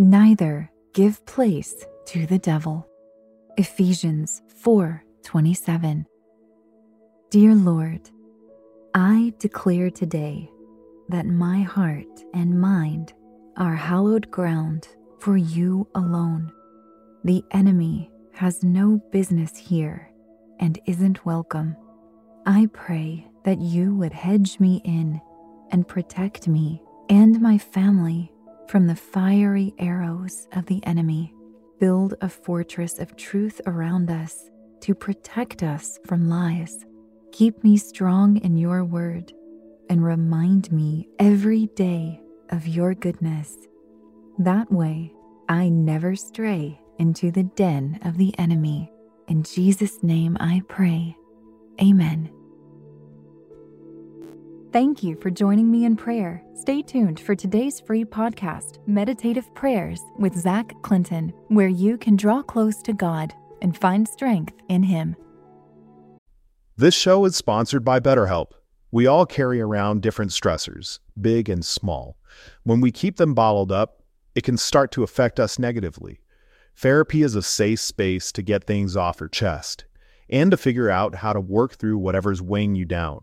neither give place to the devil. Ephesians 4:27. Dear Lord, I declare today that my heart and mind are hallowed ground for you alone. The enemy has no business here and isn't welcome. I pray that you would hedge me in and protect me and my family from the fiery arrows of the enemy. Build a fortress of truth around us to protect us from lies. Keep me strong in your word and remind me every day of your goodness. That way, I never stray into the den of the enemy. In Jesus' name I pray. Amen. Thank you for joining me in prayer. Stay tuned for today's free podcast, Meditative Prayers with Zach Clinton, where you can draw close to God and find strength in Him. This show is sponsored by BetterHelp. We all carry around different stressors, big and small. When we keep them bottled up, it can start to affect us negatively. Therapy is a safe space to get things off your chest and to figure out how to work through whatever's weighing you down.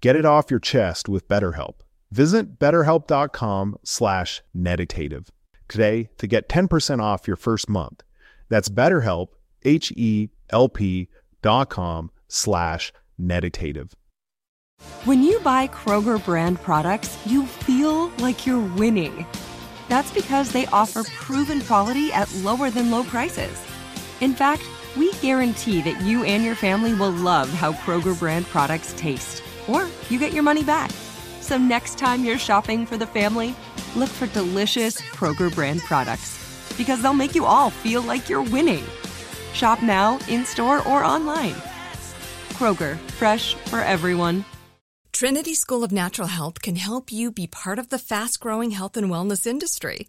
Get it off your chest with BetterHelp. Visit betterhelp.com slash meditative today to get 10% off your first month. That's betterhelp, H-E-L-P dot com slash meditative. When you buy Kroger brand products, you feel like you're winning. That's because they offer proven quality at lower than low prices. In fact, we guarantee that you and your family will love how Kroger brand products taste or you get your money back. So next time you're shopping for the family, look for delicious Kroger brand products because they'll make you all feel like you're winning. Shop now, in store, or online. Kroger, fresh for everyone. Trinity School of Natural Health can help you be part of the fast growing health and wellness industry.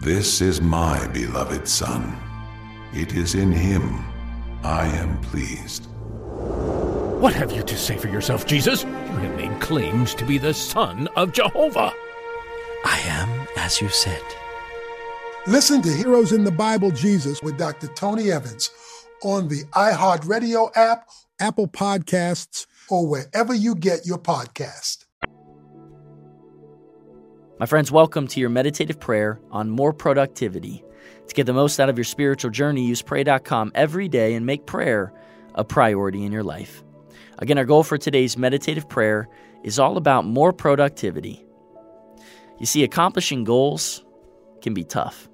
This is my beloved Son. It is in him I am pleased. What have you to say for yourself, Jesus? You have made claims to be the Son of Jehovah. I am as you said. Listen to Heroes in the Bible Jesus with Dr. Tony Evans on the iHeartRadio app, Apple Podcasts, or wherever you get your podcast. My friends, welcome to your meditative prayer on more productivity. To get the most out of your spiritual journey, use pray.com every day and make prayer a priority in your life. Again, our goal for today's meditative prayer is all about more productivity. You see, accomplishing goals can be tough.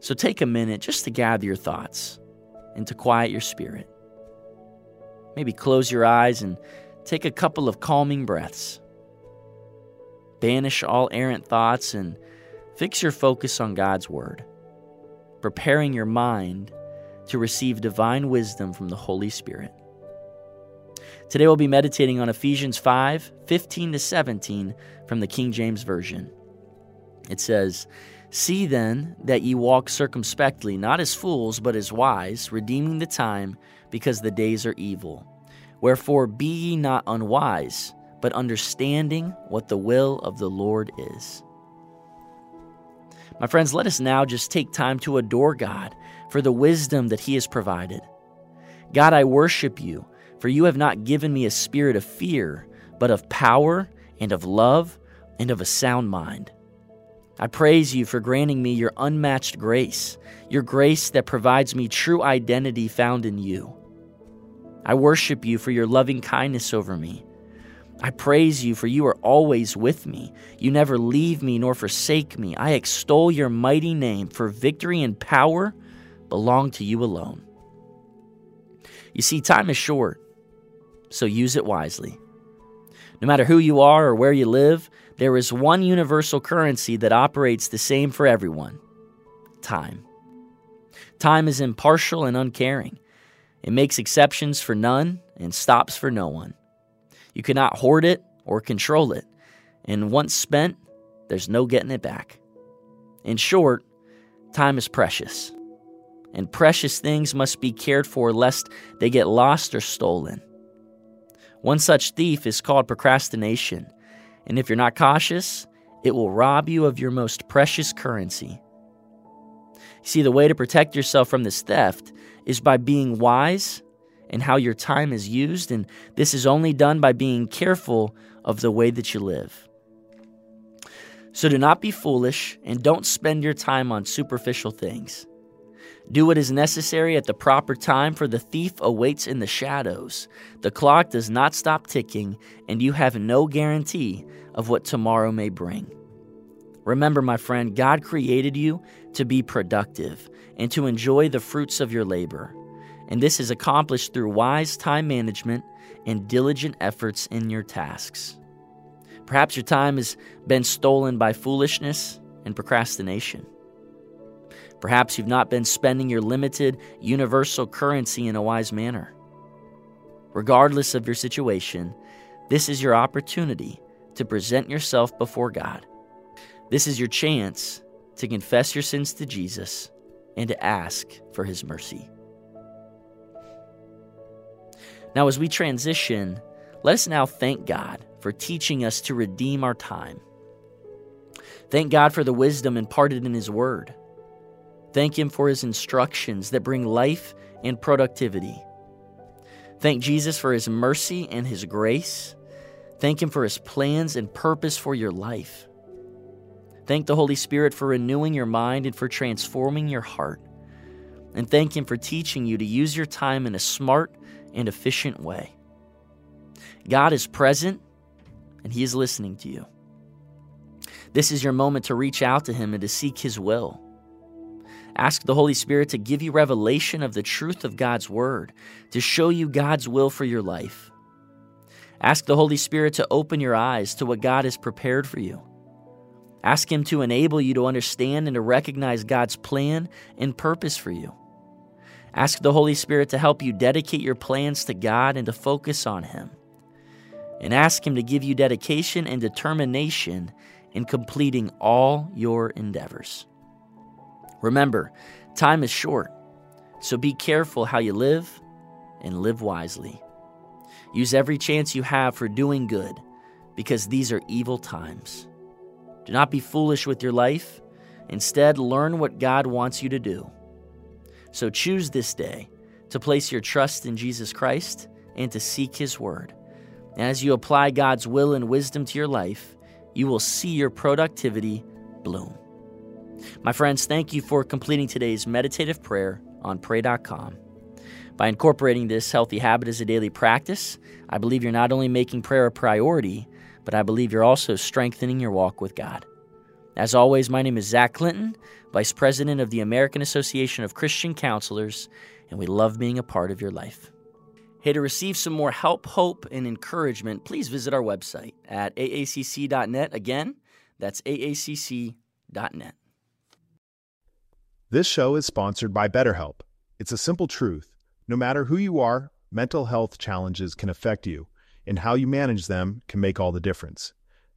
So take a minute just to gather your thoughts and to quiet your spirit. Maybe close your eyes and take a couple of calming breaths. Banish all errant thoughts and fix your focus on God's Word, preparing your mind to receive divine wisdom from the Holy Spirit. Today we'll be meditating on Ephesians 5 15 to 17 from the King James Version. It says, See then that ye walk circumspectly, not as fools, but as wise, redeeming the time, because the days are evil. Wherefore be ye not unwise but understanding what the will of the Lord is. My friends, let us now just take time to adore God for the wisdom that He has provided. God, I worship you, for you have not given me a spirit of fear, but of power and of love and of a sound mind. I praise you for granting me your unmatched grace, your grace that provides me true identity found in you. I worship you for your loving kindness over me. I praise you for you are always with me. You never leave me nor forsake me. I extol your mighty name, for victory and power belong to you alone. You see, time is short, so use it wisely. No matter who you are or where you live, there is one universal currency that operates the same for everyone time. Time is impartial and uncaring. It makes exceptions for none and stops for no one. You cannot hoard it or control it, and once spent, there's no getting it back. In short, time is precious, and precious things must be cared for lest they get lost or stolen. One such thief is called procrastination, and if you're not cautious, it will rob you of your most precious currency. See, the way to protect yourself from this theft is by being wise in how your time is used, and this is only done by being careful of the way that you live. So do not be foolish and don't spend your time on superficial things. Do what is necessary at the proper time, for the thief awaits in the shadows. The clock does not stop ticking, and you have no guarantee of what tomorrow may bring. Remember, my friend, God created you to be productive and to enjoy the fruits of your labor. And this is accomplished through wise time management and diligent efforts in your tasks. Perhaps your time has been stolen by foolishness and procrastination. Perhaps you've not been spending your limited universal currency in a wise manner. Regardless of your situation, this is your opportunity to present yourself before God. This is your chance to confess your sins to Jesus and to ask for his mercy. Now, as we transition, let us now thank God for teaching us to redeem our time. Thank God for the wisdom imparted in His Word. Thank Him for His instructions that bring life and productivity. Thank Jesus for His mercy and His grace. Thank Him for His plans and purpose for your life. Thank the Holy Spirit for renewing your mind and for transforming your heart. And thank Him for teaching you to use your time in a smart and efficient way. God is present and He is listening to you. This is your moment to reach out to Him and to seek His will. Ask the Holy Spirit to give you revelation of the truth of God's Word, to show you God's will for your life. Ask the Holy Spirit to open your eyes to what God has prepared for you. Ask Him to enable you to understand and to recognize God's plan and purpose for you. Ask the Holy Spirit to help you dedicate your plans to God and to focus on Him. And ask Him to give you dedication and determination in completing all your endeavors. Remember, time is short, so be careful how you live and live wisely. Use every chance you have for doing good because these are evil times. Do not be foolish with your life. Instead, learn what God wants you to do. So choose this day to place your trust in Jesus Christ and to seek His Word. As you apply God's will and wisdom to your life, you will see your productivity bloom. My friends, thank you for completing today's meditative prayer on pray.com. By incorporating this healthy habit as a daily practice, I believe you're not only making prayer a priority, but I believe you're also strengthening your walk with God. As always, my name is Zach Clinton, Vice President of the American Association of Christian Counselors, and we love being a part of your life. Hey, to receive some more help, hope, and encouragement, please visit our website at aacc.net. Again, that's aacc.net. This show is sponsored by BetterHelp. It's a simple truth. No matter who you are, mental health challenges can affect you, and how you manage them can make all the difference.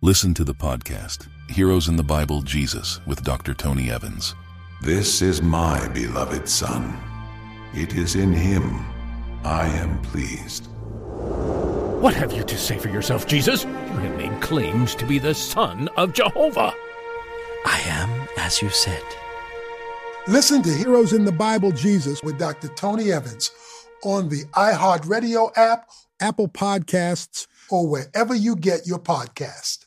Listen to the podcast, Heroes in the Bible Jesus, with Dr. Tony Evans. This is my beloved Son. It is in him I am pleased. What have you to say for yourself, Jesus? You have made claims to be the Son of Jehovah. I am as you said. Listen to Heroes in the Bible Jesus with Dr. Tony Evans on the iHeartRadio app, Apple Podcasts, or wherever you get your podcast.